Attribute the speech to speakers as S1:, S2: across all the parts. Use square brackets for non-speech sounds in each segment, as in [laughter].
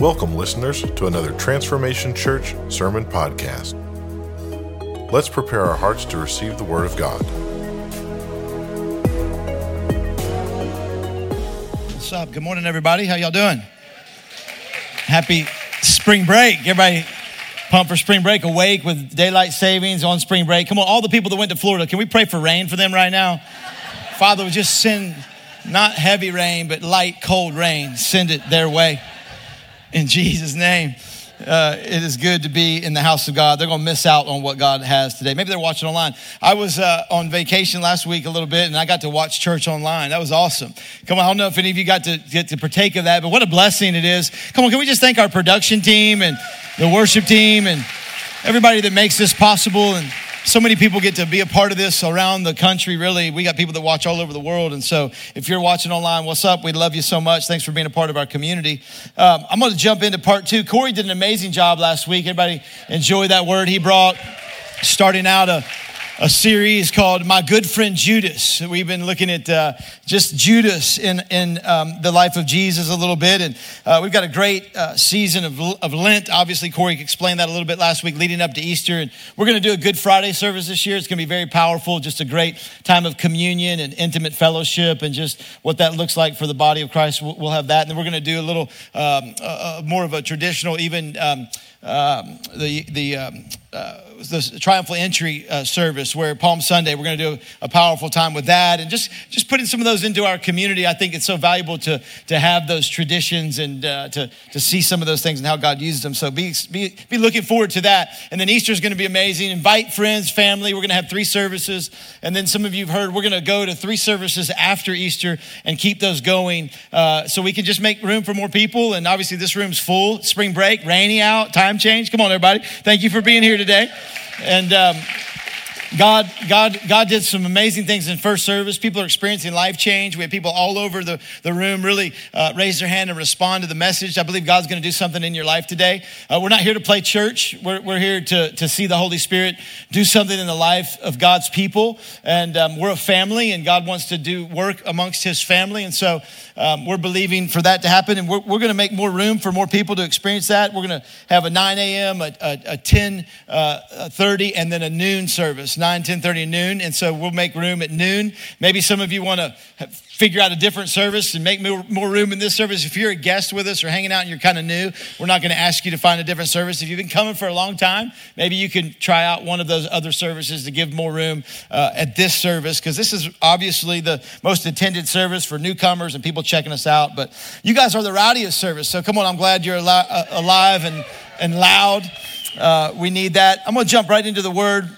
S1: Welcome, listeners, to another Transformation Church Sermon Podcast. Let's prepare our hearts to receive the Word of God.
S2: What's up? Good morning, everybody. How y'all doing? Happy spring break. Everybody pumped for spring break, awake with daylight savings on spring break. Come on, all the people that went to Florida, can we pray for rain for them right now? Father, just send not heavy rain, but light, cold rain. Send it their way in Jesus' name. Uh, it is good to be in the house of God. They're going to miss out on what God has today. Maybe they're watching online. I was uh, on vacation last week a little bit, and I got to watch church online. That was awesome. Come on, I don't know if any of you got to get to partake of that, but what a blessing it is. Come on, can we just thank our production team and the worship team and everybody that makes this possible and so many people get to be a part of this around the country really. We got people that watch all over the world. And so if you're watching online what's up? We love you so much. Thanks for being a part of our community. Um, i'm going to jump into part two. Corey did an amazing job last week. Everybody enjoy that word he brought starting out a a series called My Good Friend Judas. We've been looking at uh, just Judas in, in um, the life of Jesus a little bit. And uh, we've got a great uh, season of, of Lent. Obviously, Corey explained that a little bit last week leading up to Easter. And we're going to do a Good Friday service this year. It's going to be very powerful, just a great time of communion and intimate fellowship and just what that looks like for the body of Christ. We'll, we'll have that. And then we're going to do a little um, uh, more of a traditional, even um, um the, the um, uh, the triumphal entry uh, service where palm sunday we're going to do a, powerful time with that. And just just putting some of those into our community i think it's so valuable to to have those traditions and uh, to to see some of those things and how god uses them. So be be, be looking forward to that. And then easter is going to be amazing. Invite friends family. We're going to have three services. And then some of you have heard we're going to go to three services after easter and keep those going uh, so we can just make room for more people. And obviously this room's full. Spring break rainy out time change come on everybody thank you for being here today. And um, God, God, God did some amazing things in first service. People are experiencing life change. We have people all over the, the room really uh, raise their hand and respond to the message. I believe God's going to do something in your life today. Uh, we're not here to play church. We're, we're here to, to see the Holy Spirit do something in the life of God's people. And um, we're a family, and God wants to do work amongst his family. And so um, we're believing for that to happen. And we're, we're going to make more room for more people to experience that. We're going to have a 9 a.m., a, a, a 10 uh, 30, and then a noon service 9, 10 30, noon. And so we'll make room at noon. Maybe some of you want to figure out a different service and make more room in this service. If you're a guest with us or hanging out and you're kind of new, we're not going to ask you to find a different service. If you've been coming for a long time, maybe you can try out one of those other services to give more room uh, at this service because this is obviously the most attended service for newcomers and people checking us out. But you guys are the rowdiest service. So come on, I'm glad you're uh, alive and, and loud. Uh, we need that. I'm going to jump right into the word.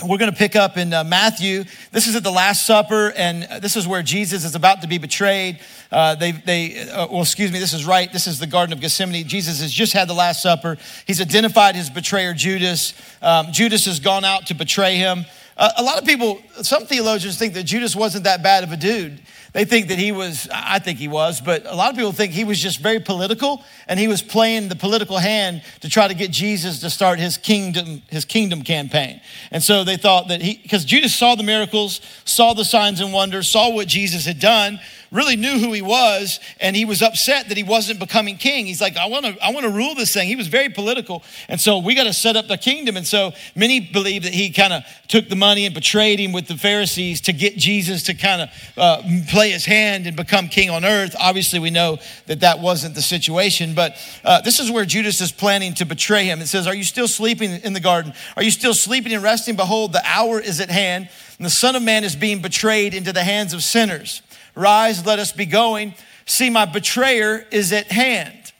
S2: We're going to pick up in uh, Matthew. This is at the Last Supper, and this is where Jesus is about to be betrayed. Uh, they, they uh, well, excuse me, this is right. This is the Garden of Gethsemane. Jesus has just had the Last Supper. He's identified his betrayer, Judas. Um, Judas has gone out to betray him. Uh, a lot of people, some theologians think that Judas wasn't that bad of a dude. They think that he was, I think he was, but a lot of people think he was just very political and he was playing the political hand to try to get Jesus to start his kingdom, his kingdom campaign. And so they thought that he, because Judas saw the miracles, saw the signs and wonders, saw what Jesus had done, really knew who he was, and he was upset that he wasn't becoming king. He's like, I want to, I want to rule this thing. He was very political, and so we got to set up the kingdom. And so many believe that he kind of took the money and betrayed him with the Pharisees to get Jesus to kind of uh, play his hand and become king on earth. Obviously, we know that that wasn't the situation, but uh, this is where Judas is planning to betray him. It says, "Are you still sleeping in the garden? Are you still sleeping and resting? Behold, the hour is at hand." And the Son of Man is being betrayed into the hands of sinners. Rise, let us be going. See, my betrayer is at hand.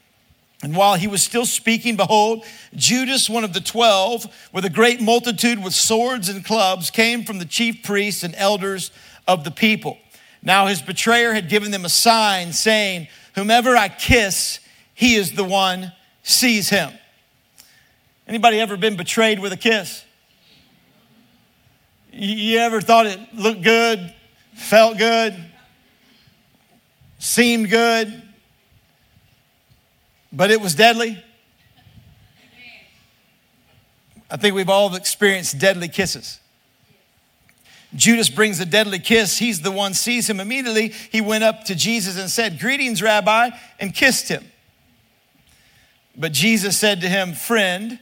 S2: And while he was still speaking, behold, Judas, one of the twelve, with a great multitude with swords and clubs, came from the chief priests and elders of the people. Now his betrayer had given them a sign saying, Whomever I kiss, he is the one, seize him. Anybody ever been betrayed with a kiss? You ever thought it looked good, felt good? Seemed good, but it was deadly. I think we've all experienced deadly kisses. Judas brings a deadly kiss. He's the one seize him. Immediately, he went up to Jesus and said, Greetings, Rabbi, and kissed him. But Jesus said to him, Friend,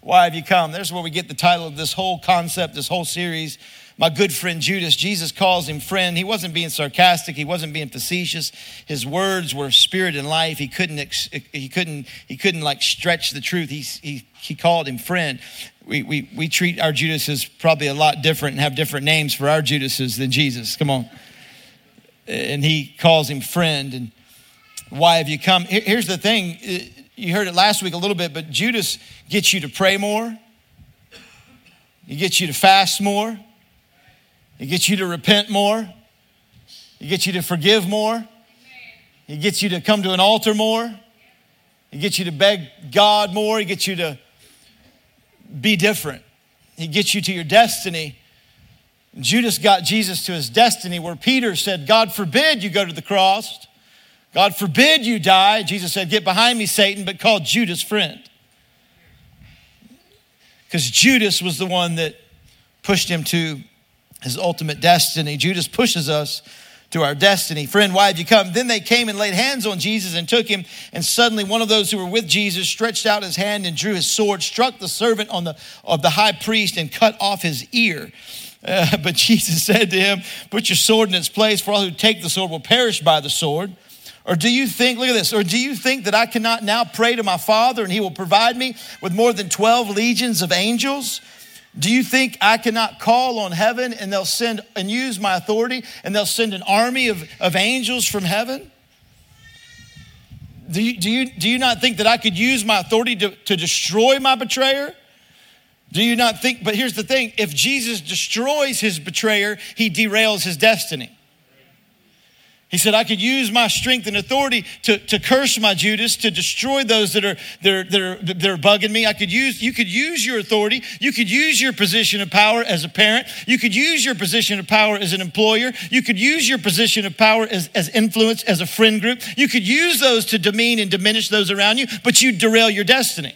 S2: why have you come? There's where we get the title of this whole concept, this whole series. My good friend Judas, Jesus calls him friend. He wasn't being sarcastic. He wasn't being facetious. His words were spirit and life. He couldn't, he couldn't, he couldn't like stretch the truth. He, he, he called him friend. We, we, we treat our Judases probably a lot different and have different names for our Judases than Jesus. Come on. And he calls him friend. And why have you come? Here's the thing you heard it last week a little bit, but Judas gets you to pray more. He gets you to fast more. He gets you to repent more. He gets you to forgive more. He gets you to come to an altar more. He gets you to beg God more. He gets you to be different. He gets you to your destiny. Judas got Jesus to his destiny where Peter said, God forbid you go to the cross. God forbid you die. Jesus said, Get behind me, Satan, but called Judas friend. Because Judas was the one that pushed him to his ultimate destiny. Judas pushes us to our destiny. Friend, why have you come? Then they came and laid hands on Jesus and took him. And suddenly one of those who were with Jesus stretched out his hand and drew his sword, struck the servant on the, of the high priest, and cut off his ear. Uh, but Jesus [laughs] said to him, Put your sword in its place, for all who take the sword will perish by the sword. Or do you think, look at this, or do you think that I cannot now pray to my Father and he will provide me with more than 12 legions of angels? Do you think I cannot call on heaven and they'll send and use my authority and they'll send an army of, of angels from heaven? Do you, do, you, do you not think that I could use my authority to, to destroy my betrayer? Do you not think? But here's the thing if Jesus destroys his betrayer, he derails his destiny. He said, I could use my strength and authority to, to curse my Judas, to destroy those that are, that, are, that, are, that are bugging me. I could use, you could use your authority. You could use your position of power as a parent. You could use your position of power as an employer. You could use your position of power as, as influence, as a friend group. You could use those to demean and diminish those around you, but you derail your destiny.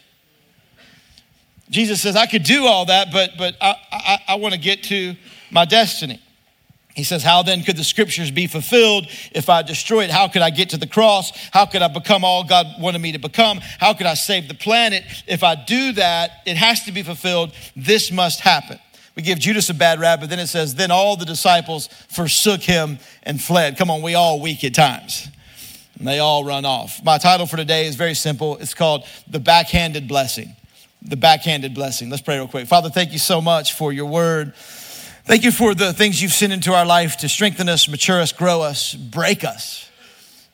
S2: Jesus says, I could do all that, but, but I, I, I want to get to my destiny. He says, How then could the scriptures be fulfilled if I destroy it? How could I get to the cross? How could I become all God wanted me to become? How could I save the planet? If I do that, it has to be fulfilled. This must happen. We give Judas a bad rap, but then it says, Then all the disciples forsook him and fled. Come on, we all weak at times. And they all run off. My title for today is very simple. It's called The Backhanded Blessing. The Backhanded Blessing. Let's pray real quick. Father, thank you so much for your word. Thank you for the things you've sent into our life to strengthen us, mature us, grow us, break us.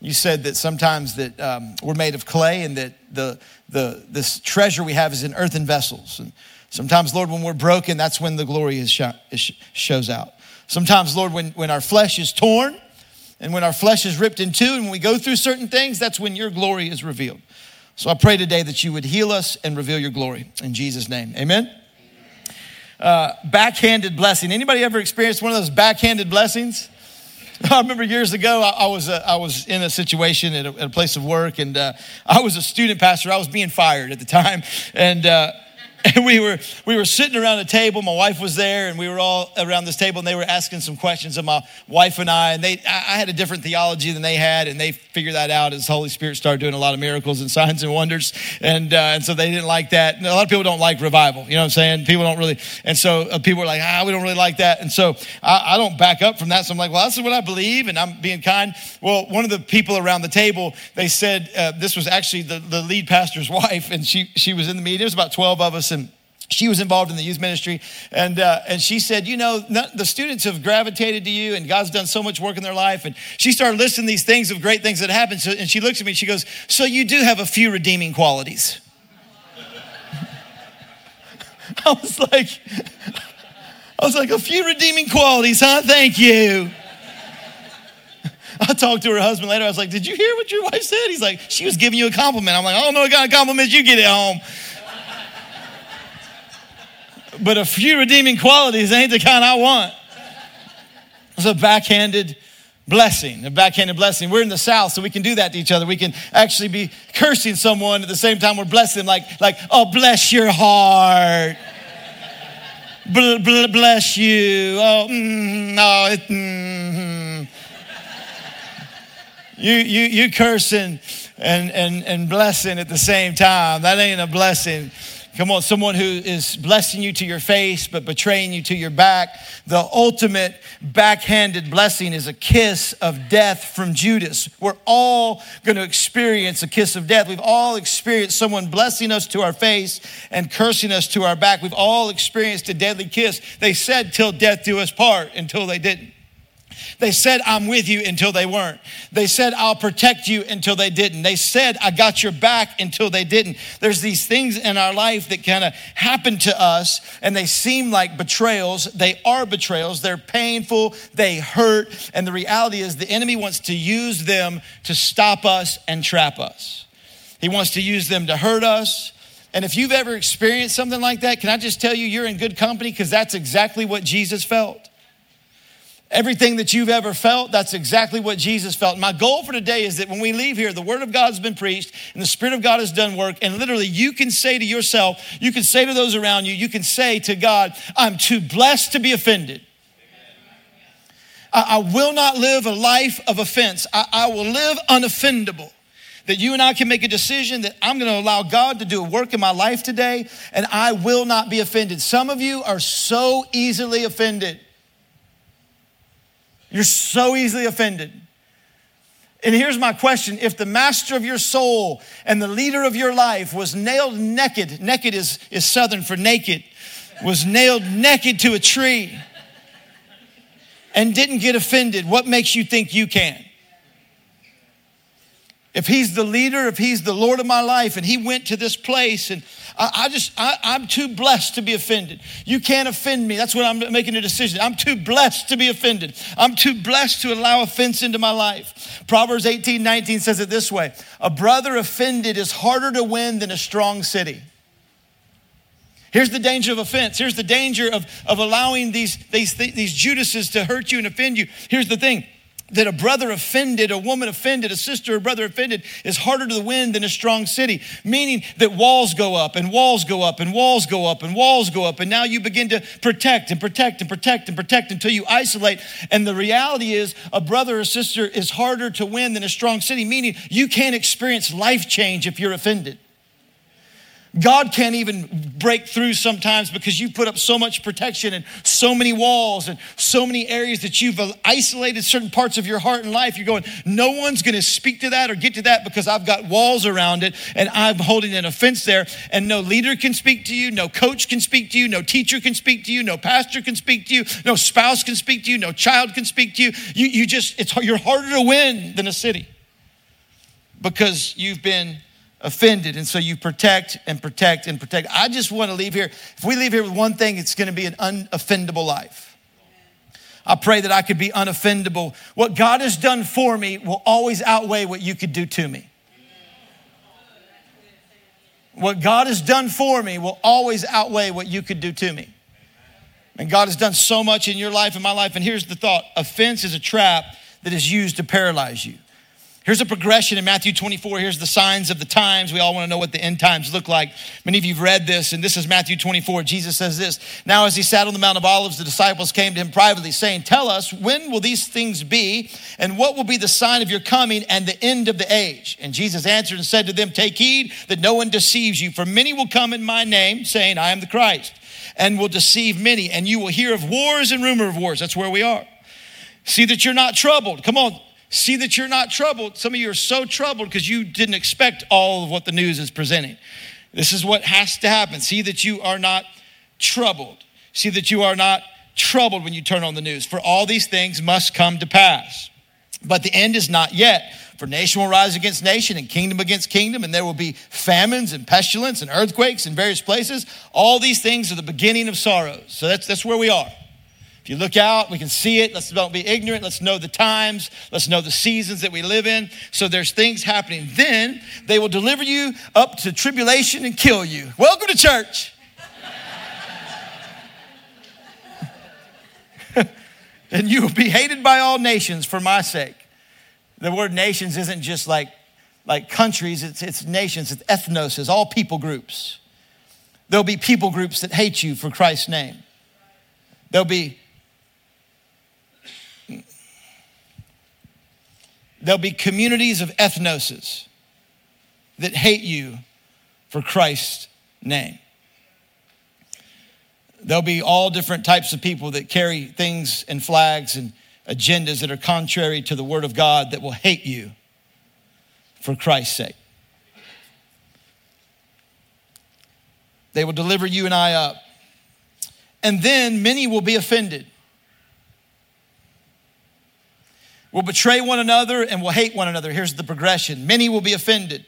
S2: You said that sometimes that um, we're made of clay and that the, the, this treasure we have is in earthen vessels. And sometimes, Lord, when we're broken, that's when the glory is sh- is shows out. Sometimes, Lord, when, when our flesh is torn and when our flesh is ripped in two and when we go through certain things, that's when your glory is revealed. So I pray today that you would heal us and reveal your glory. In Jesus' name, amen uh, backhanded blessing. Anybody ever experienced one of those backhanded blessings? [laughs] I remember years ago, I, I was uh, I was in a situation at a, at a place of work, and uh, I was a student pastor. I was being fired at the time, and uh, [laughs] and we were we were sitting around a table. My wife was there, and we were all around this table, and they were asking some questions of my wife and I. And they, I had a different theology than they had, and they figured that out as the Holy Spirit started doing a lot of miracles and signs and wonders. And uh, and so they didn't like that. And a lot of people don't like revival. You know what I'm saying? People don't really. And so uh, people were like, ah, we don't really like that. And so I, I don't back up from that. So I'm like, well, this is what I believe, and I'm being kind. Well, one of the people around the table, they said uh, this was actually the, the lead pastor's [laughs] wife, and she she was in the meeting. There was about 12 of us, she was involved in the youth ministry. And, uh, and she said you know the students have gravitated to you and god's done so much work in their life. And she started listing these things of great things that happened. So, and she looks at me and she goes so you do have a few redeeming qualities. [laughs] I was like i was like a few redeeming qualities huh? Thank you. [laughs] I talked to her husband later. I was like, Did you hear what your wife said? He's like, She was giving you a compliment. I'm like, I don't know what kind of compliments you get at home but a few redeeming qualities ain't the kind I want. It's a backhanded blessing, a backhanded blessing. We're in the South, so we can do that to each other. We can actually be cursing someone at the same time we're blessing like, like oh, bless your heart. bless you. Oh, mm, no, it, mm, You, you, you cursing and, and, and blessing at the same time. That ain't a blessing. Come on, someone who is blessing you to your face but betraying you to your back. The ultimate backhanded blessing is a kiss of death from Judas. We're all going to experience a kiss of death. We've all experienced someone blessing us to our face and cursing us to our back. We've all experienced a deadly kiss. They said, till death do us part, until they didn't. They said, I'm with you until they weren't. They said, I'll protect you until they didn't. They said, I got your back until they didn't. There's these things in our life that kind of happen to us and they seem like betrayals. They are betrayals. They're painful. They hurt. And the reality is the enemy wants to use them to stop us and trap us. He wants to use them to hurt us. And if you've ever experienced something like that, can I just tell you, you're in good company because that's exactly what Jesus felt. Everything that you've ever felt, that's exactly what Jesus felt. My goal for today is that when we leave here, the Word of God has been preached and the Spirit of God has done work. And literally, you can say to yourself, you can say to those around you, you can say to God, I'm too blessed to be offended. I, I will not live a life of offense, I, I will live unoffendable that you and I can make a decision that I'm going to allow God to do a work in my life today and I will not be offended. Some of you are so easily offended. You're so easily offended. And here's my question if the master of your soul and the leader of your life was nailed naked, naked is, is southern for naked, was nailed naked to a tree and didn't get offended, what makes you think you can? If he's the leader, if he's the Lord of my life, and he went to this place, and I, I just, I, I'm too blessed to be offended. You can't offend me. That's what I'm making a decision. I'm too blessed to be offended. I'm too blessed to allow offense into my life. Proverbs 18, 19 says it this way A brother offended is harder to win than a strong city. Here's the danger of offense. Here's the danger of, of allowing these, these, these Judases to hurt you and offend you. Here's the thing that a brother offended, a woman offended, a sister or brother offended is harder to win than a strong city. Meaning that walls go up and walls go up and walls go up and walls go up. And now you begin to protect and protect and protect and protect until you isolate. And the reality is, a brother or sister is harder to win than a strong city, meaning you can't experience life change if you're offended. God can't even break through sometimes because you put up so much protection and so many walls and so many areas that you've isolated certain parts of your heart and life. You're going, no one's going to speak to that or get to that because I've got walls around it and I'm holding an offense there. And no leader can speak to you, no coach can speak to you, no teacher can speak to you, no pastor can speak to you, no spouse can speak to you, no child can speak to you. You, you just, it's, you're harder to win than a city because you've been offended. And so you protect and protect and protect. I just want to leave here. If we leave here with one thing, it's going to be an unoffendable life. I pray that I could be unoffendable. What God has done for me will always outweigh what you could do to me. What God has done for me will always outweigh what you could do to me. And God has done so much in your life and my life. And here's the thought offense is a trap that is used to paralyze you. Here's a progression in Matthew 24. Here's the signs of the times. We all want to know what the end times look like. Many of you have read this, and this is Matthew 24. Jesus says this Now, as he sat on the Mount of Olives, the disciples came to him privately, saying, Tell us, when will these things be, and what will be the sign of your coming and the end of the age? And Jesus answered and said to them, Take heed that no one deceives you, for many will come in my name, saying, I am the Christ, and will deceive many, and you will hear of wars and rumor of wars. That's where we are. See that you're not troubled. Come on, See that you're not troubled. Some of you are so troubled because you didn't expect all of what the news is presenting. This is what has to happen. See that you are not troubled. See that you are not troubled when you turn on the news. For all these things must come to pass. But the end is not yet. For nation will rise against nation and kingdom against kingdom, and there will be famines and pestilence and earthquakes in various places. All these things are the beginning of sorrows. So that's, that's where we are. You look out, we can see it. Let's don't be ignorant. Let's know the times. Let's know the seasons that we live in. So there's things happening. Then they will deliver you up to tribulation and kill you. Welcome to church. [laughs] and you will be hated by all nations for my sake. The word nations isn't just like, like countries, it's, it's nations, it's ethnos, it's all people groups. There'll be people groups that hate you for Christ's name. There'll be There'll be communities of ethnoses that hate you for Christ's name. There'll be all different types of people that carry things and flags and agendas that are contrary to the Word of God that will hate you for Christ's sake. They will deliver you and I up. And then many will be offended. Will betray one another and will hate one another. Here's the progression many will be offended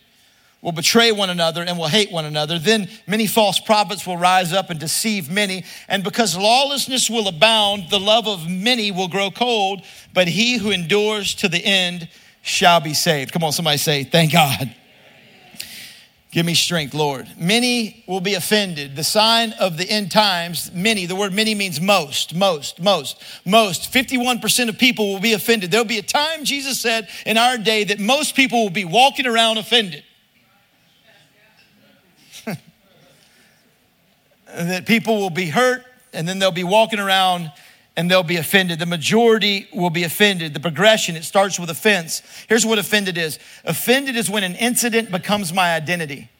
S2: will betray one another and will hate one another. Then many false prophets will rise up and deceive many. And because lawlessness will abound, the love of many will grow cold, but he who endures to the end shall be saved. Come on, somebody say, Thank God. Give me strength, Lord. Many will be offended. The sign of the end times, many, the word many means most, most, most, most. 51% of people will be offended. There'll be a time, Jesus said, in our day that most people will be walking around offended. [laughs] that people will be hurt and then they'll be walking around and they'll be offended. The majority will be offended. The progression, it starts with offense. Here's what offended is offended is when an incident becomes my identity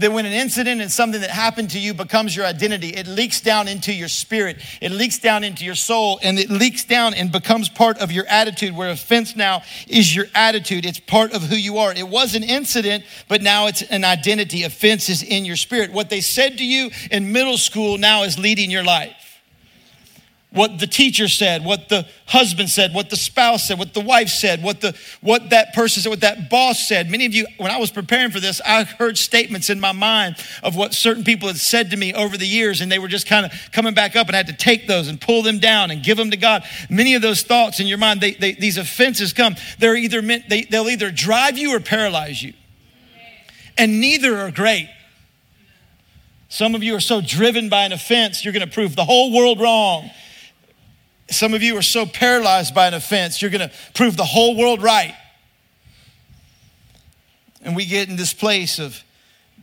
S2: that when an incident and something that happened to you becomes your identity, it leaks down into your spirit, it leaks down into your soul, and it leaks down and becomes part of your attitude. Where offense now is your attitude, it's part of who you are. It was an incident, but now it's an identity. Offense is in your spirit. What they said to you in middle school now is leading your life what the teacher said, what the husband said, what the spouse said, what the wife said, what the what that person said, what that boss said. Many of you, when I was preparing for this, I heard statements in my mind of what certain people had said to me over the years, and they were just kind of coming back up, and I had to take those and pull them down and give them to God. Many of those thoughts in your mind, they, they, these offenses come. They're either meant they, they'll either drive you or paralyze you, and neither are great. Some of you are so driven by an offense, you're going to prove the whole world wrong some of you are so paralyzed by an offense, you're going to prove the whole world right. And we get in this place of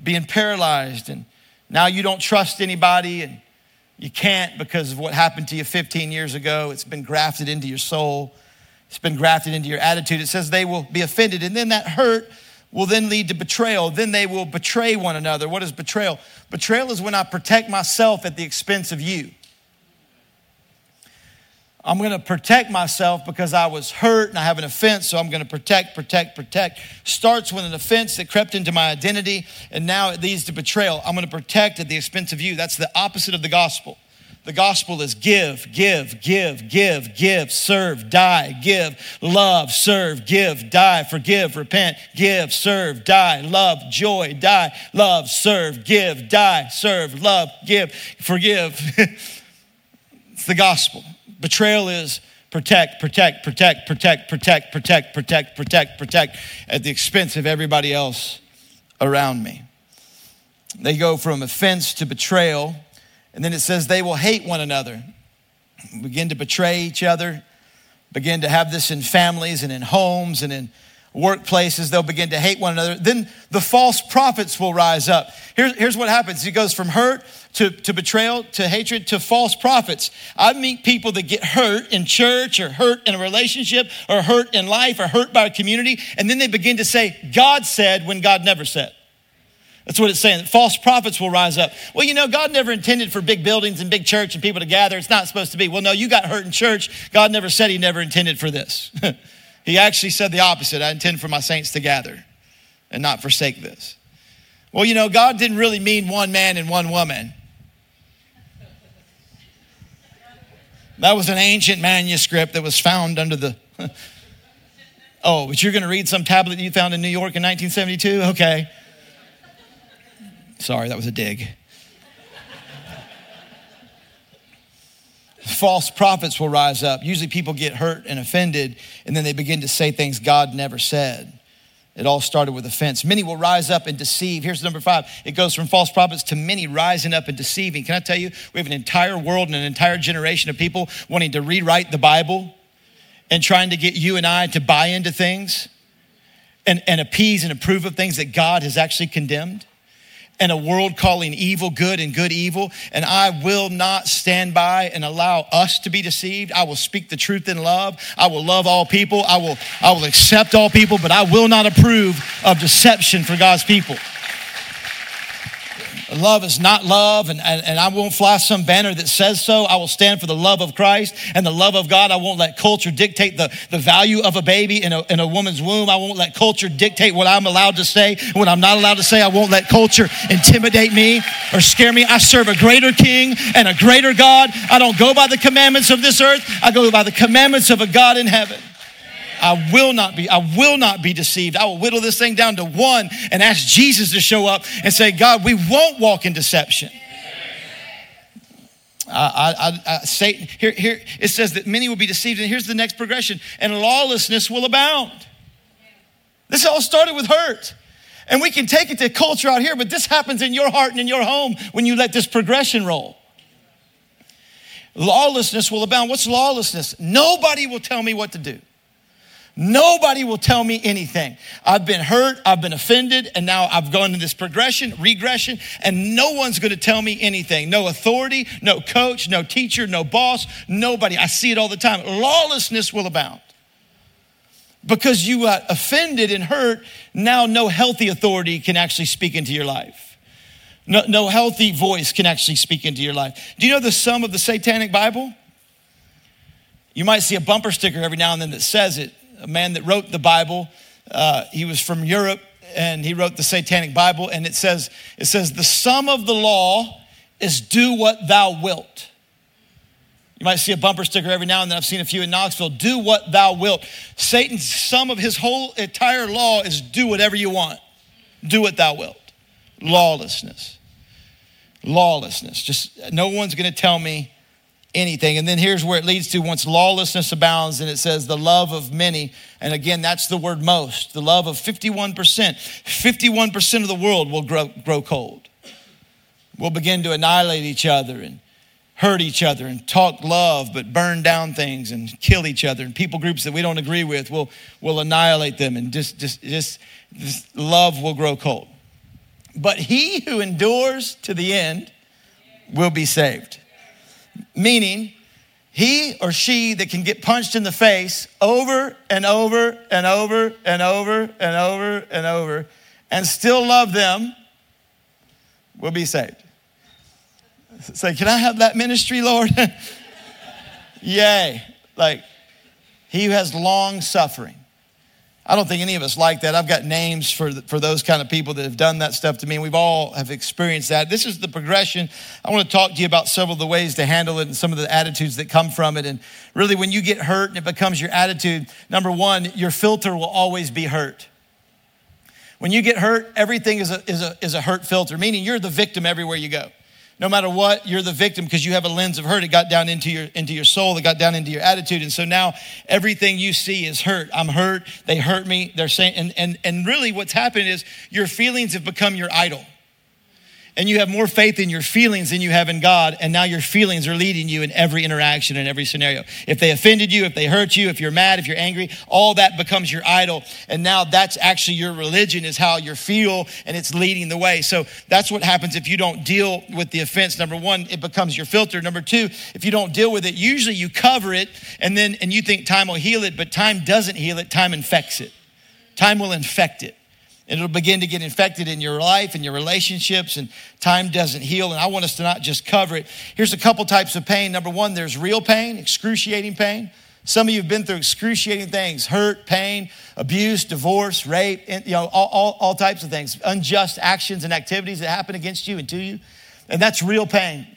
S2: being paralyzed, and now you don't trust anybody, and you can't because of what happened to you 15 years ago. It's been grafted into your soul, it's been grafted into your attitude. It says they will be offended, and then that hurt will then lead to betrayal. Then they will betray one another. What is betrayal? Betrayal is when I protect myself at the expense of you. I'm going to protect myself because I was hurt and I have an offense, so I'm going to protect, protect, protect. Starts with an offense that crept into my identity, and now it leads to betrayal. I'm going to protect at the expense of you. That's the opposite of the gospel. The gospel is give, give, give, give, give, serve, die, give, love, serve, give, die, forgive, repent, give, serve, die, love, joy, die, love, serve, give, die, serve, love, give, forgive. [laughs] it's the gospel. Betrayal is protect, protect, protect, protect, protect, protect, protect, protect, protect at the expense of everybody else around me. They go from offense to betrayal, and then it says they will hate one another, begin to betray each other, begin to have this in families and in homes and in workplaces, they'll begin to hate one another. Then the false prophets will rise up. Here's, here's what happens it goes from hurt to, to betrayal to hatred to false prophets. I meet people that get hurt in church or hurt in a relationship or hurt in life or hurt by a community, and then they begin to say, God said when God never said. That's what it's saying. False prophets will rise up. Well, you know, God never intended for big buildings and big church and people to gather. It's not supposed to be. Well, no, you got hurt in church. God never said he never intended for this. [laughs] He actually said the opposite I intend for my saints to gather and not forsake this. Well, you know, God didn't really mean one man and one woman. That was an ancient manuscript that was found under the. [laughs] oh, but you're going to read some tablet you found in New York in 1972? Okay. Sorry, that was a dig. False prophets will rise up. Usually people get hurt and offended, and then they begin to say things God never said. It all started with offense. Many will rise up and deceive. Here's number five. It goes from false prophets to many rising up and deceiving. Can I tell you, we have an entire world and an entire generation of people wanting to rewrite the Bible and trying to get you and I to buy into things and, and appease and approve of things that God has actually condemned. And a world calling evil good and good evil. And I will not stand by and allow us to be deceived. I will speak the truth in love. I will love all people. I will, I will accept all people, but I will not approve of deception for God's people. Love is not love, and, and, and, I won't fly some banner that says so. I will stand for the love of Christ and the love of God. I won't let culture dictate the, the value of a baby in a, in a woman's womb. I won't let culture dictate what I'm allowed to say, what I'm not allowed to say. I won't let culture intimidate me or scare me. I serve a greater king and a greater God. I don't go by the commandments of this earth, I go by the commandments of a God in heaven. I will not be, I will not be deceived. I will whittle this thing down to one and ask Jesus to show up and say, God, we won't walk in deception. I, I, I, Satan, here, here it says that many will be deceived, and here's the next progression, and lawlessness will abound. This all started with hurt. And we can take it to culture out here, but this happens in your heart and in your home when you let this progression roll. Lawlessness will abound. What's lawlessness? Nobody will tell me what to do. Nobody will tell me anything. I've been hurt, I've been offended, and now I've gone in this progression, regression, and no one's going to tell me anything. No authority, no coach, no teacher, no boss, nobody. I see it all the time. Lawlessness will abound. Because you got offended and hurt, now no healthy authority can actually speak into your life. No, no healthy voice can actually speak into your life. Do you know the sum of the Satanic Bible? You might see a bumper sticker every now and then that says it a man that wrote the Bible. Uh, he was from Europe and he wrote the Satanic Bible. And it says, it says, the sum of the law is do what thou wilt. You might see a bumper sticker every now and then. I've seen a few in Knoxville. Do what thou wilt. Satan's sum of his whole entire law is do whatever you want. Do what thou wilt. Lawlessness. Lawlessness. Just no one's going to tell me anything. And then here's where it leads to once lawlessness abounds, and it says the love of many. And again, that's the word most, the love of 51%. 51% of the world will grow, grow cold. We'll begin to annihilate each other and hurt each other and talk love, but burn down things and kill each other. And people groups that we don't agree with, will will annihilate them and just, just, just, just love will grow cold. But he who endures to the end will be saved meaning he or she that can get punched in the face over and over and over and over and over and over and still love them will be saved. Say, can I have that ministry, Lord? [laughs] Yay. Like, he who has long suffering. I don't think any of us like that. I've got names for, for those kind of people that have done that stuff to me, and we've all have experienced that. This is the progression. I want to talk to you about several of the ways to handle it and some of the attitudes that come from it. And really, when you get hurt and it becomes your attitude, number one, your filter will always be hurt. When you get hurt, everything is a, is a, is a hurt filter, meaning you're the victim everywhere you go no matter what, you're the victim because you have a lens of hurt. It got down into your into your soul, it got down into your attitude. And so now everything you see is hurt. I'm hurt, they hurt me. They're saying and and, and really what's happened is your feelings have become your idol and you have more faith in your feelings than you have in God, and now your feelings are leading you in every interaction, in every scenario. If they offended you, if they hurt you, if you're mad, if you're angry, all that becomes your idol. And now that's actually your religion, is how you feel, and it's leading the way. So that's what happens if you don't deal with the offense. Number one, it becomes your filter. Number two, if you don't deal with it, usually you cover it, and then and you think time will heal it, but time doesn't heal it, time infects it. Time will infect it. It'll begin to get infected in your life and your relationships, and time doesn't heal. And I want us to not just cover it. Here's a couple types of pain. Number one, there's real pain, excruciating pain. Some of you have been through excruciating things hurt, pain, abuse, divorce, rape, you know, all, all, all types of things, unjust actions and activities that happen against you and to you. And that's real pain.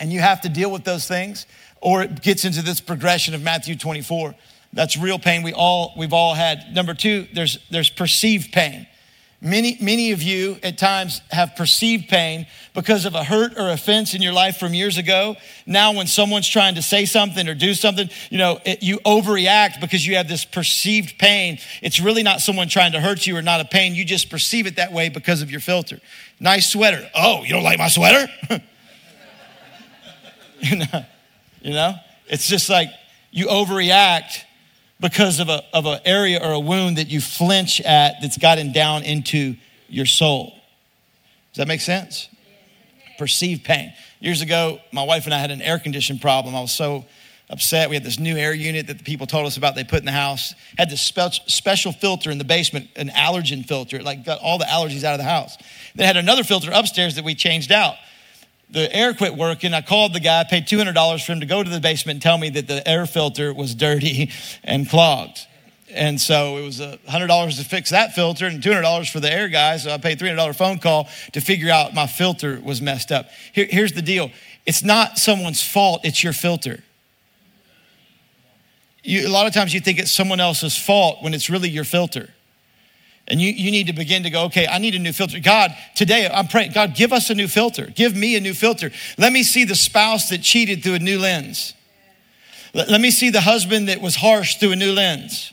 S2: And you have to deal with those things, or it gets into this progression of Matthew 24. That's real pain we all, we've all had. Number two, there's, there's perceived pain. Many, many of you at times have perceived pain because of a hurt or offense in your life from years ago. Now, when someone's trying to say something or do something, you know, it, you overreact because you have this perceived pain. It's really not someone trying to hurt you or not a pain. You just perceive it that way because of your filter. Nice sweater. Oh, you don't like my sweater? [laughs] you, know, you know, it's just like you overreact because of, a, of an area or a wound that you flinch at that's gotten down into your soul. Does that make sense? Perceived pain. Years ago, my wife and I had an air conditioning problem. I was so upset. We had this new air unit that the people told us about they put in the house. Had this spe- special filter in the basement, an allergen filter. Like got all the allergies out of the house. They had another filter upstairs that we changed out. The air quit working. I called the guy, paid $200 for him to go to the basement and tell me that the air filter was dirty and clogged. And so it was uh, $100 to fix that filter and $200 for the air guy. So I paid $300 phone call to figure out my filter was messed up. Here, here's the deal it's not someone's fault, it's your filter. You, a lot of times you think it's someone else's fault when it's really your filter. And you, you need to begin to go, okay, I need a new filter. God, today I'm praying, God, give us a new filter. Give me a new filter. Let me see the spouse that cheated through a new lens. Let, let me see the husband that was harsh through a new lens.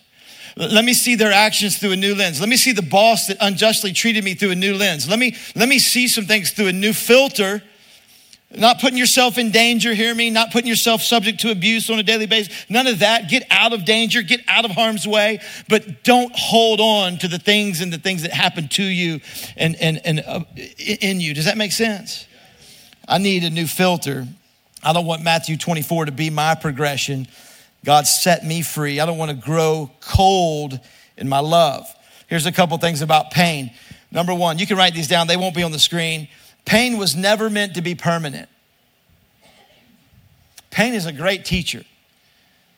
S2: Let me see their actions through a new lens. Let me see the boss that unjustly treated me through a new lens. Let me, let me see some things through a new filter. Not putting yourself in danger, hear me? Not putting yourself subject to abuse on a daily basis. None of that. Get out of danger, get out of harm's way, but don't hold on to the things and the things that happen to you and, and, and uh, in you. Does that make sense? I need a new filter. I don't want Matthew 24 to be my progression. God set me free. I don't want to grow cold in my love. Here's a couple things about pain. Number one, you can write these down, they won't be on the screen. Pain was never meant to be permanent. Pain is a great teacher.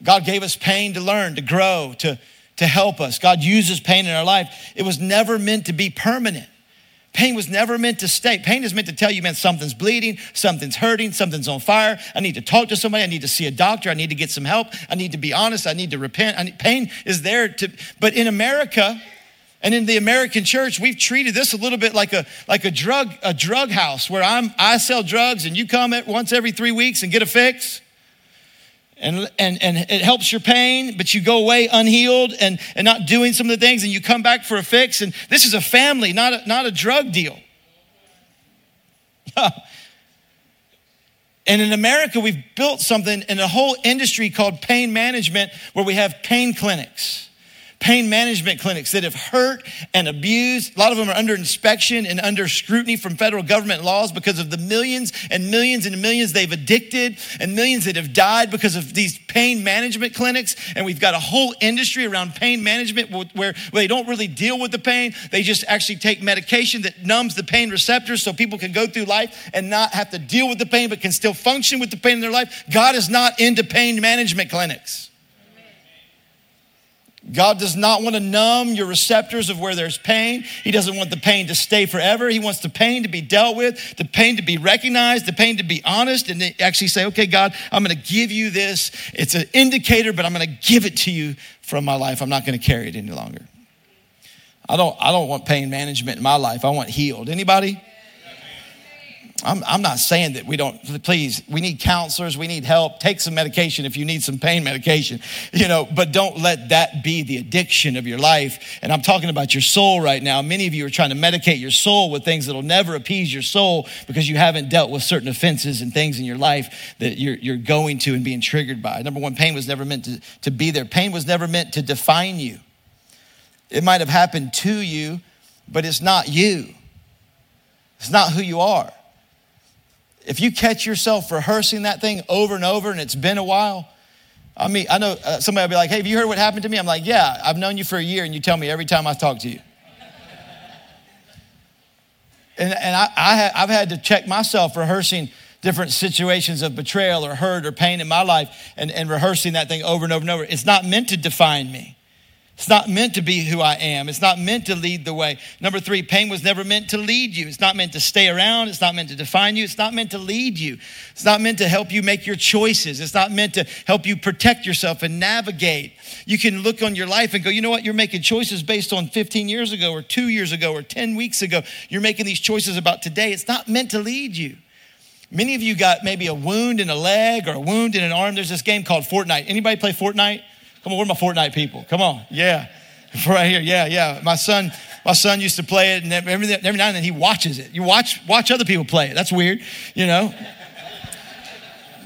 S2: God gave us pain to learn, to grow, to, to help us. God uses pain in our life. It was never meant to be permanent. Pain was never meant to stay. Pain is meant to tell you, man, something's bleeding, something's hurting, something's on fire. I need to talk to somebody. I need to see a doctor. I need to get some help. I need to be honest. I need to repent. Need, pain is there to, but in America and in the American church, we've treated this a little bit like a, like a drug, a drug house where I'm, I sell drugs and you come at once every three weeks and get a fix and, and, and it helps your pain, but you go away unhealed and, and not doing some of the things, and you come back for a fix. And this is a family, not a, not a drug deal. [laughs] and in America, we've built something in a whole industry called pain management where we have pain clinics pain management clinics that have hurt and abused. A lot of them are under inspection and under scrutiny from federal government laws because of the millions and millions and millions they've addicted and millions that have died because of these pain management clinics. And we've got a whole industry around pain management where, where they don't really deal with the pain. They just actually take medication that numbs the pain receptors so people can go through life and not have to deal with the pain, but can still function with the pain in their life. God is not into pain management clinics. God does not want to numb your receptors of where there's pain. He doesn't want the pain to stay forever. He wants the pain to be dealt with, the pain to be recognized, the pain to be honest, and actually say, okay, God, I'm going to give you this. It's an indicator, but I'm going to give it to you from my life. I'm not going to carry it any longer. I don't, I don't want pain management in my life. I want healed. Anybody? I'm, I'm not saying that we don't, please, we need counselors, we need help. Take some medication if you need some pain medication, you know, but don't let that be the addiction of your life. And I'm talking about your soul right now. Many of you are trying to medicate your soul with things that'll never appease your soul because you haven't dealt with certain offenses and things in your life that you're, you're going to and being triggered by. Number one, pain was never meant to, to be there, pain was never meant to define you. It might have happened to you, but it's not you. It's not who you are if you catch yourself rehearsing that thing over and over and it's been a while, I mean, I know uh, somebody will be like, hey, have you heard what happened to me? I'm like, yeah, I've known you for a year and you tell me every time I talk to you. and and I, I ha- I've had to check myself rehearsing different situations of betrayal or hurt or pain in my life and, and rehearsing that thing over and over and over. It's not meant to define me. It's not meant to be who I am. It's not meant to lead the way. Number three, pain was never meant to lead you. It's not meant to stay around. It's not meant to define you. It's not meant to lead you. It's not meant to help you make your choices. It's not meant to help you protect yourself and navigate. You can look on your life and go, you know what? You're making choices based on 15 years ago or two years ago or 10 weeks ago. You're making these choices about today. It's not meant to lead you. Many of you got maybe a wound in a leg or a wound in an arm. There's this game called Fortnite. Anybody play Fortnite? Come on, where are my Fortnite people? Come on. Yeah. [laughs] Right here. Yeah, yeah. My son, my son used to play it, and every, every now and then he watches it. You watch watch other people play it. That's weird, you know. [laughs]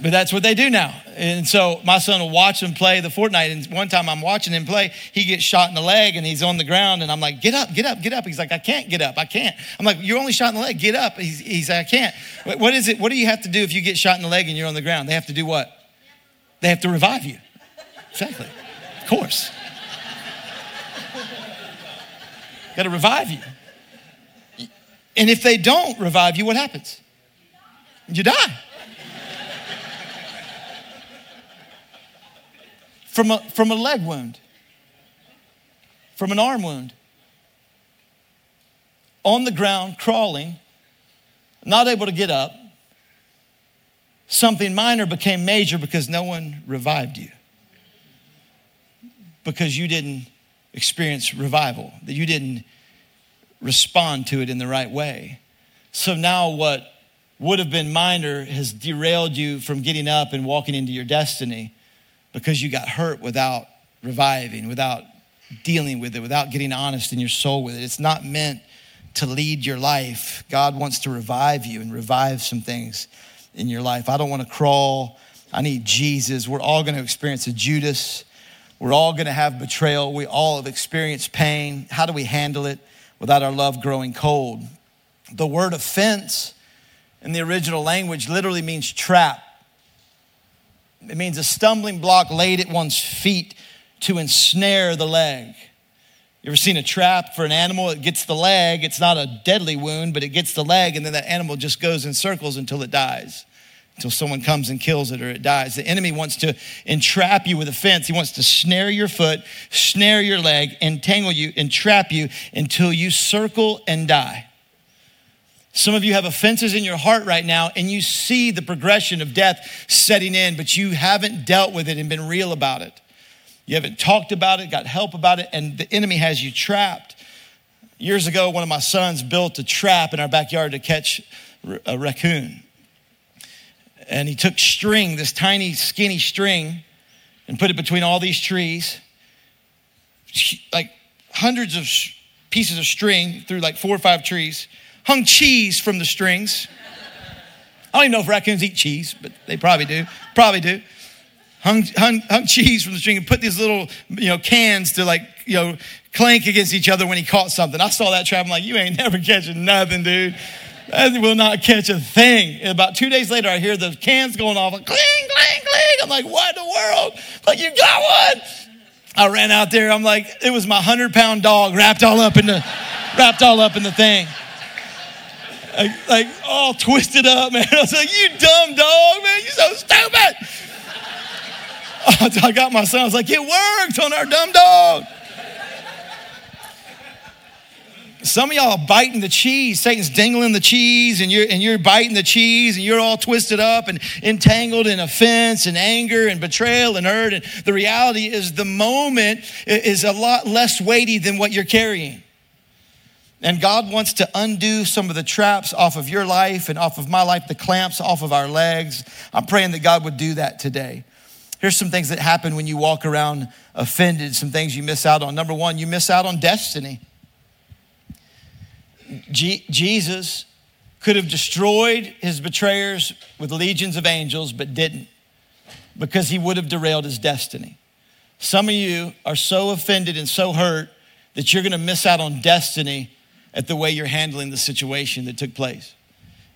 S2: But that's what they do now. And so my son will watch them play the Fortnite. And one time I'm watching him play, he gets shot in the leg and he's on the ground. And I'm like, get up, get up, get up. He's like, I can't get up. I can't. I'm like, you're only shot in the leg. Get up. He's, he's like, I can't. What is it? What do you have to do if you get shot in the leg and you're on the ground? They have to do what? They have to revive you. Exactly. Course. Got to revive you. And if they don't revive you, what happens? You die. from a, from a leg wound, from an arm wound, on the ground, crawling, not able to get up. Something minor became major because no one revived you. Because you didn't experience revival, that you didn't respond to it in the right way. So now what would have been minor has derailed you from getting up and walking into your destiny because you got hurt without reviving, without dealing with it, without getting honest in your soul with it. It's not meant to lead your life. God wants to revive you and revive some things in your life. I don't want to crawl. I need Jesus. We're all going to experience a Judas. We're all going to have betrayal. We all have experienced pain. How do we handle it without our love growing cold? The word offense in the original language literally means trap. It means a stumbling block laid at one's feet to ensnare the leg. You ever seen a trap for an animal? It gets the leg. It's not a deadly wound, but it gets the leg, and then that animal just goes in circles until it dies, until someone comes and kills it or it dies. The enemy wants to entrap you with a fence. He wants to snare your foot, snare your leg, entangle you, entrap you until you circle and die. Some of you have offenses in your heart right now, and you see the progression of death setting in, but you haven't dealt with it and been real about it. You haven't talked about it, got help about it, and the enemy has you trapped. Years ago, one of my sons built a trap in our backyard to catch a raccoon. And he took string, this tiny, skinny string, and put it between all these trees, like hundreds of pieces of string through like four or five trees hung cheese from the strings. I don't even know if raccoons eat cheese, but they probably do. Probably do. Hung, hung, hung cheese from the string and put these little, you know, cans to like, you know, clank against each other when he caught something. I saw that trap. I'm like, you ain't never catching nothing, dude. That will not catch a thing. And about two days later, I hear the cans going off, like, cling, cling, cling. I'm like, what in the world? Like, you got one. I ran out there. I'm like, it was my hundred pound dog wrapped all up in the, wrapped all up in the thing like, like all twisted up, man. [laughs] I was like, you dumb dog, man, you so stupid. [laughs] I got my son, I was like, it worked on our dumb dog. Some of y'all are biting the cheese. Satan's dangling the cheese, and you're and you're biting the cheese, and you're all twisted up and entangled in offense and anger and betrayal and hurt. And the reality is, the moment is a lot less weighty than what you're carrying. And God wants to undo some of the traps off of your life and off of my life, the clamps off of our legs. I'm praying that God would do that today. Here's some things that happen when you walk around offended, some things you miss out on. Number one, you miss out on destiny. Jesus could have destroyed his betrayers with legions of angels, but didn't because he would have derailed his destiny. Some of you are so offended and so hurt that you're going to miss out on destiny at the way you're handling the situation that took place.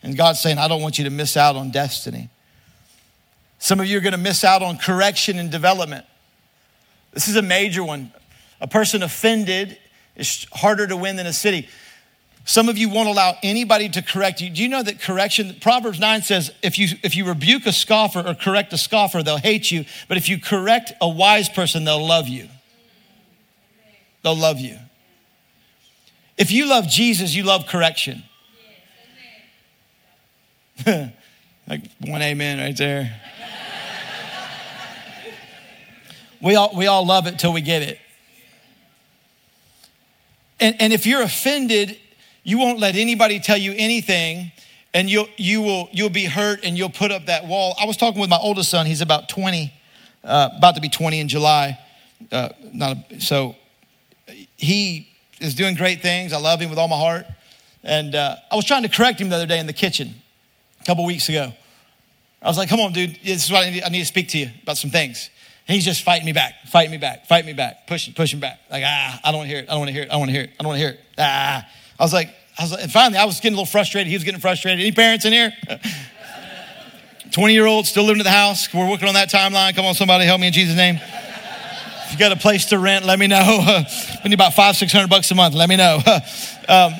S2: And God's saying, I don't want you to miss out on destiny. Some of you are going to miss out on correction and development. This is a major one. A person offended is harder to win than a city. Some of you won't allow anybody to correct you. Do you know that correction, Proverbs 9 says, if you, if you rebuke a scoffer or correct a scoffer, they'll hate you. But if you correct a wise person, they'll love you. They'll love you. If you love Jesus, you love correction. [laughs] like one amen right there. [laughs] we, all, we all love it till we get it. And, and if you're offended, you won't let anybody tell you anything and you'll, you will, you'll be hurt and you'll put up that wall. I was talking with my oldest son. He's about 20, uh, about to be 20 in July. Uh, not a, so he is doing great things. I love him with all my heart. And uh, I was trying to correct him the other day in the kitchen a couple weeks ago. I was like, come on, dude, this is what I need, I need to speak to you about some things. And he's just fighting me back, fighting me back, fighting me back, pushing, pushing back. Like, ah, I don't want to hear it. I don't want to hear it. I don't want to hear it. I don't want to hear it. Ah. I was like, I was and finally, I was getting a little frustrated. He was getting frustrated. Any parents in here? [laughs] 20 year old still living in the house. We're working on that timeline. Come on, somebody help me in Jesus' name. If you got a place to rent, let me know. [laughs] we need about five, 600 bucks a month. Let me know. [laughs] um,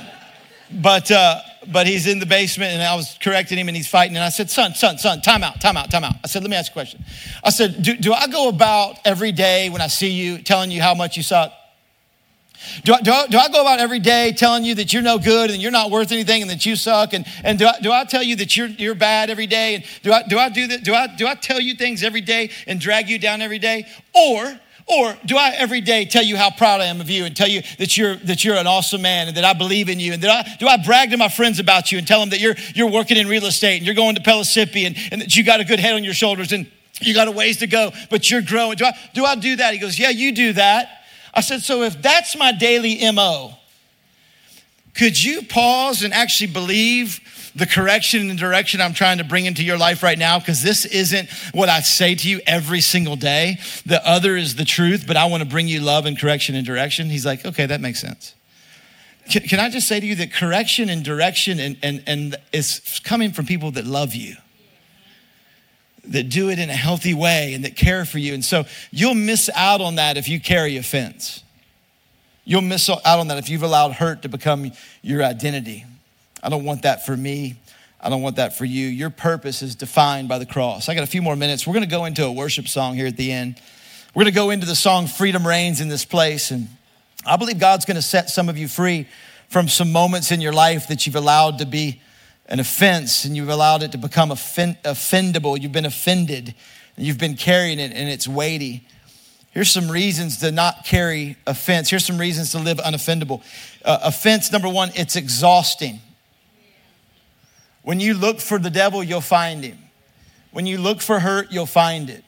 S2: but, uh, but he's in the basement and I was correcting him and he's fighting. And I said, son, son, son, time out, time out, time out. I said, let me ask you a question. I said, do, do I go about every day when I see you telling you how much you suck? Do I, do, I, do I go about every day telling you that you're no good and you're not worth anything and that you suck? And, and do, I, do I tell you that you're, you're bad every day? And do I, do I do that? Do I, do I tell you things every day and drag you down every day? Or or do I every day tell you how proud I am of you and tell you that you're, that you're an awesome man and that I believe in you? And that I, do I brag to my friends about you and tell them that you're, you're working in real estate and you're going to Pellissippi and, and that you got a good head on your shoulders and you got a ways to go, but you're growing? Do I, do I do that? He goes, Yeah, you do that. I said, So if that's my daily MO, could you pause and actually believe the correction and direction I'm trying to bring into your life right now, because this isn't what I say to you every single day. The other is the truth, but I want to bring you love and correction and direction. He's like, okay, that makes sense. Can, can I just say to you that correction and direction and, and, and is coming from people that love you? That do it in a healthy way and that care for you. And so you'll miss out on that if you carry offense. You'll miss out on that if you've allowed hurt to become your identity. I don't want that for me. I don't want that for you. Your purpose is defined by the cross. I got a few more minutes. We're going to go into a worship song here at the end. We're going to go into the song Freedom Reigns in this place. And I believe God's going to set some of you free from some moments in your life that you've allowed to be an offense and you've allowed it to become offend- offendable. You've been offended and you've been carrying it and it's weighty. Here's some reasons to not carry offense. Here's some reasons to live unoffendable. Uh, offense, number one, it's exhausting. When you look for the devil, you'll find him. When you look for hurt, you'll find it.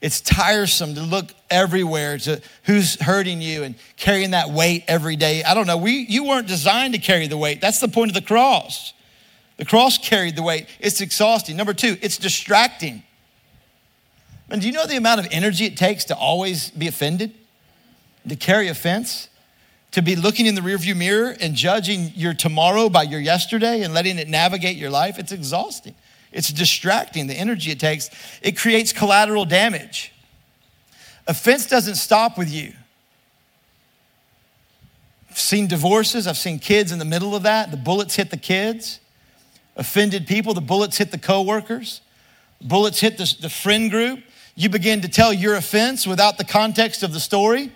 S2: It's tiresome to look everywhere to who's hurting you and carrying that weight every day. I don't know. We, you weren't designed to carry the weight. That's the point of the cross. The cross carried the weight. It's exhausting. Number two, it's distracting. And do you know the amount of energy it takes to always be offended? To carry offense? to be looking in the rearview mirror and judging your tomorrow by your yesterday and letting it navigate your life, it's exhausting. It's distracting, the energy it takes. It creates collateral damage. Offense doesn't stop with you. I've seen divorces, I've seen kids in the middle of that. The bullets hit the kids. Offended people, the bullets hit the coworkers. Bullets hit the, the friend group. You begin to tell your offense without the context of the story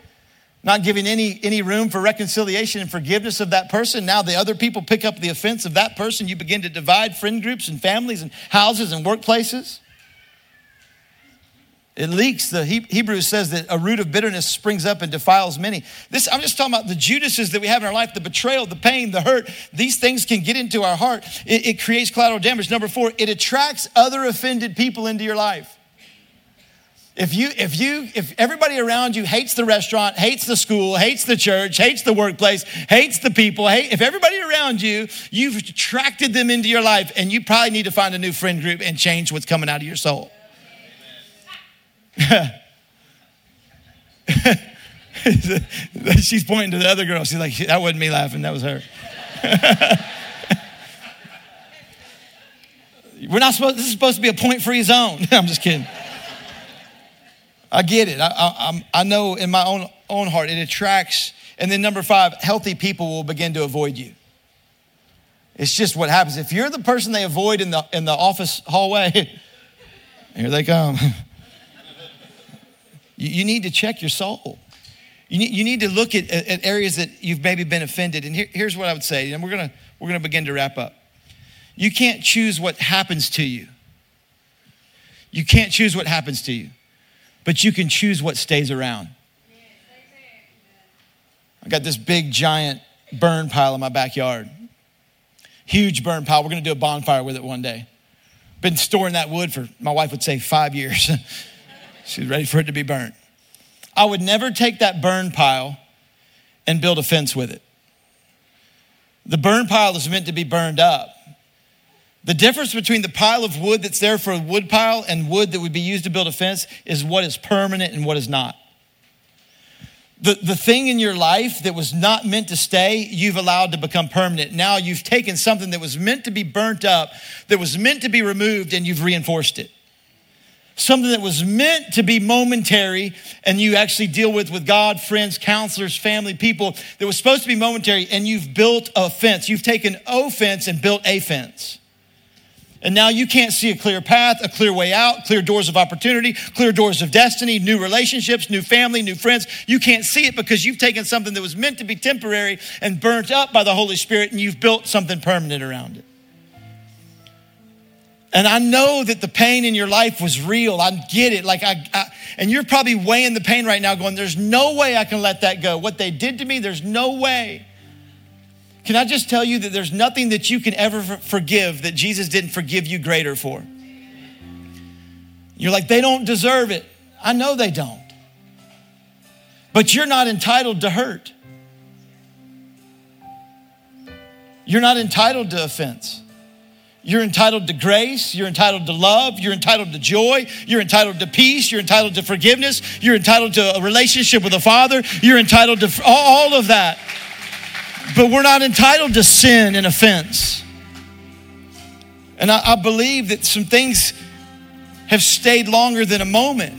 S2: not giving any, any room for reconciliation and forgiveness of that person. Now the other people pick up the offense of that person. You begin to divide friend groups and families and houses and workplaces. It leaks. The Hebrews says that a root of bitterness springs up and defiles many. This, I'm just talking about the Judases that we have in our life, the betrayal, the pain, the hurt. These things can get into our heart. It, it creates collateral damage. Number four, it attracts other offended people into your life. If you, if you, if everybody around you hates the restaurant, hates the school, hates the church, hates the workplace, hates the people, hate, if everybody around you, you've attracted them into your life and you probably need to find a new friend group and change what's coming out of your soul. [laughs] She's pointing to the other girl. She's like, that wasn't me laughing, that was her. [laughs] We're not supposed, this is supposed to be a point free zone. [laughs] I'm just kidding. I get it. I, I, I know in my own, own heart it attracts. And then number five, healthy people will begin to avoid you. It's just what happens. If you're the person they avoid in the, in the office hallway, here they come. You, need to check your soul. You need, to look at, areas that you've maybe been offended. And here, here's what I would say, and we're gonna, we're gonna begin to wrap up. You can't choose what happens to you. You can't choose what happens to you but you can choose what stays around. I got this big giant burn pile in my backyard. Huge burn pile. We're to do a bonfire with it one day. Been storing that wood for, my wife would say, five years. [laughs] She's ready for it to be burnt. I would never take that burn pile and build a fence with it. The burn pile is meant to be burned up, The difference between the pile of wood that's there for a wood pile and wood that would be used to build a fence is what is permanent and what is not. The, the thing in your life that was not meant to stay, you've allowed to become permanent. Now you've taken something that was meant to be burnt up, that was meant to be removed, and you've reinforced it. Something that was meant to be momentary, and you actually deal with with God, friends, counselors, family, people, that was supposed to be momentary, and you've built a fence. You've taken O fence and built a fence. And now you can't see a clear path, a clear way out, clear doors of opportunity, clear doors of destiny, new relationships, new family, new friends. You can't see it because you've taken something that was meant to be temporary and burnt up by the Holy Spirit and you've built something permanent around it. And I know that the pain in your life was real. I get it. Like I, I, and you're probably weighing the pain right now, going, "There's no way I can let that go. What they did to me, there's no way." Can I just tell you that there's nothing that you can ever forgive that Jesus didn't forgive you greater for? You're like, they don't deserve it. I know they don't. But you're not entitled to hurt. You're not entitled to offense. You're entitled to grace. You're entitled to love. You're entitled to joy. You're entitled to peace. You're entitled to forgiveness. You're entitled to a relationship with a father. You're entitled to all of that. But we're not entitled to sin and offense. And I, I believe that some things have stayed longer than a moment.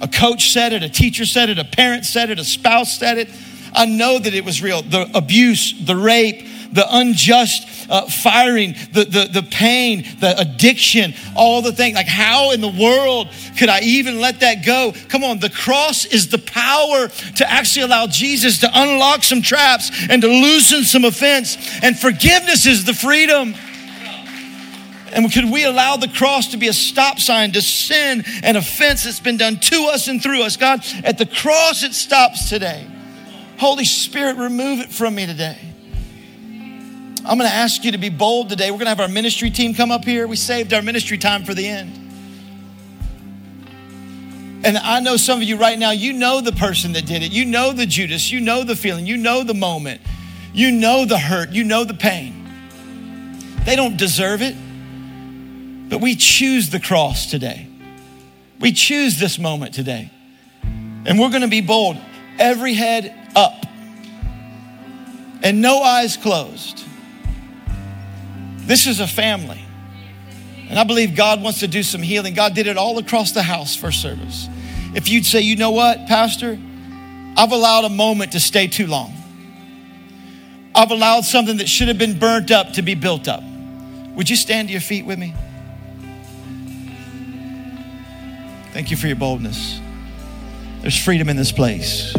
S2: A coach said it, a teacher said it, a parent said it, a spouse said it. I know that it was real. The abuse, the rape, the unjust uh, firing, the, the, the pain, the addiction, all the things. Like, how in the world could I even let that go? Come on, the cross is the power to actually allow Jesus to unlock some traps and to loosen some offense. And forgiveness is the freedom. And could we allow the cross to be a stop sign to sin and offense that's been done to us and through us? God, at the cross it stops today. Holy Spirit, remove it from me today. I'm going to ask you to be bold today. We're going to have our ministry team come up here. We saved our ministry time for the end. And I know some of you right now, you know the person that did it. You know the Judas. You know the feeling. You know the moment. You know the hurt. You know the pain. They don't deserve it. But we choose the cross today. We choose this moment today. And we're going to be bold. Every head up and no eyes closed. This is a family. And I believe God wants to do some healing. God did it all across the house first service. If you'd say, you know what, Pastor, I've allowed a moment to stay too long. I've allowed something that should have been burnt up to be built up. Would you stand to your feet with me? Thank you for your boldness. There's freedom in this place.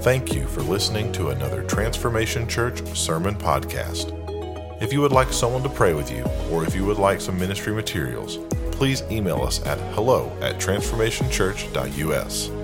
S1: Thank you for listening to another Transformation Church Sermon Podcast. If you would like someone to pray with you, or if you would like some ministry materials, please email us at hello at transformationchurch.us.